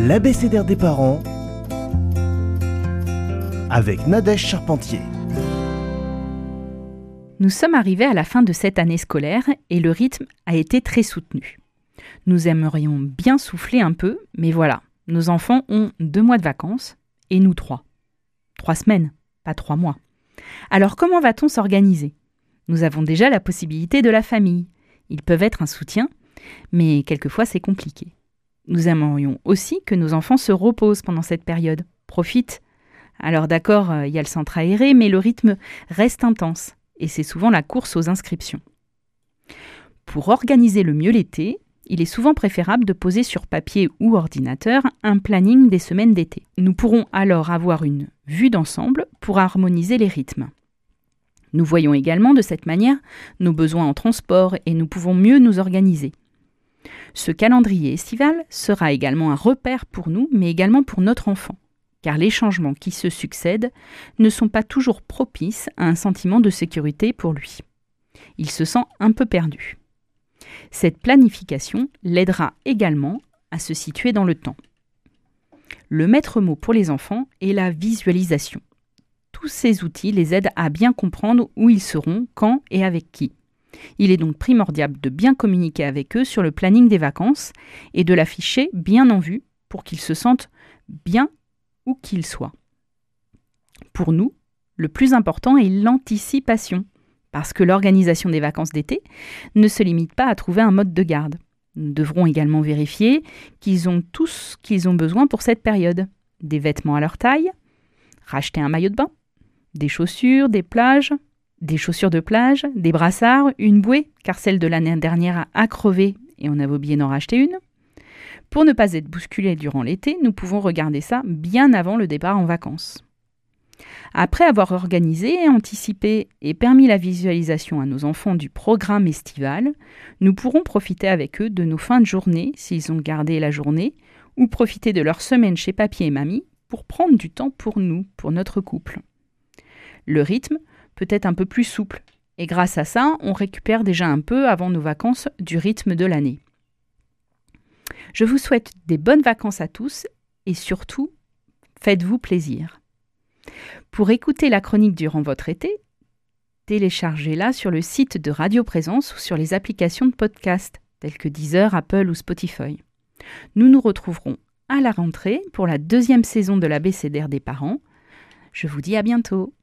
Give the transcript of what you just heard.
l'abécédaire des parents avec Nadège Charpentier. Nous sommes arrivés à la fin de cette année scolaire et le rythme a été très soutenu. Nous aimerions bien souffler un peu, mais voilà, nos enfants ont deux mois de vacances et nous trois. Trois semaines, pas trois mois. Alors comment va-t-on s'organiser? Nous avons déjà la possibilité de la famille. Ils peuvent être un soutien, mais quelquefois c'est compliqué. Nous aimerions aussi que nos enfants se reposent pendant cette période, profitent. Alors d'accord, euh, il y a le centre aéré, mais le rythme reste intense, et c'est souvent la course aux inscriptions. Pour organiser le mieux l'été, il est souvent préférable de poser sur papier ou ordinateur un planning des semaines d'été. Nous pourrons alors avoir une vue d'ensemble pour harmoniser les rythmes. Nous voyons également de cette manière nos besoins en transport et nous pouvons mieux nous organiser. Ce calendrier estival sera également un repère pour nous, mais également pour notre enfant, car les changements qui se succèdent ne sont pas toujours propices à un sentiment de sécurité pour lui. Il se sent un peu perdu. Cette planification l'aidera également à se situer dans le temps. Le maître mot pour les enfants est la visualisation. Tous ces outils les aident à bien comprendre où ils seront, quand et avec qui. Il est donc primordial de bien communiquer avec eux sur le planning des vacances et de l'afficher bien en vue pour qu'ils se sentent bien où qu'ils soient. Pour nous, le plus important est l'anticipation parce que l'organisation des vacances d'été ne se limite pas à trouver un mode de garde. Nous devrons également vérifier qu'ils ont tout ce qu'ils ont besoin pour cette période. Des vêtements à leur taille, racheter un maillot de bain, des chaussures, des plages, des chaussures de plage, des brassards, une bouée, car celle de l'année dernière a crevé et on a oublié d'en racheter une. Pour ne pas être bousculé durant l'été, nous pouvons regarder ça bien avant le départ en vacances. Après avoir organisé, anticipé et permis la visualisation à nos enfants du programme estival, nous pourrons profiter avec eux de nos fins de journée s'ils ont gardé la journée, ou profiter de leur semaine chez papy et mamie pour prendre du temps pour nous, pour notre couple. Le rythme peut être un peu plus souple, et grâce à ça, on récupère déjà un peu avant nos vacances du rythme de l'année. Je vous souhaite des bonnes vacances à tous et surtout, faites-vous plaisir. Pour écouter la chronique durant votre été, téléchargez-la sur le site de Radio Présence ou sur les applications de podcast telles que Deezer, Apple ou Spotify. Nous nous retrouverons à la rentrée pour la deuxième saison de l'ABCDR des parents. Je vous dis à bientôt.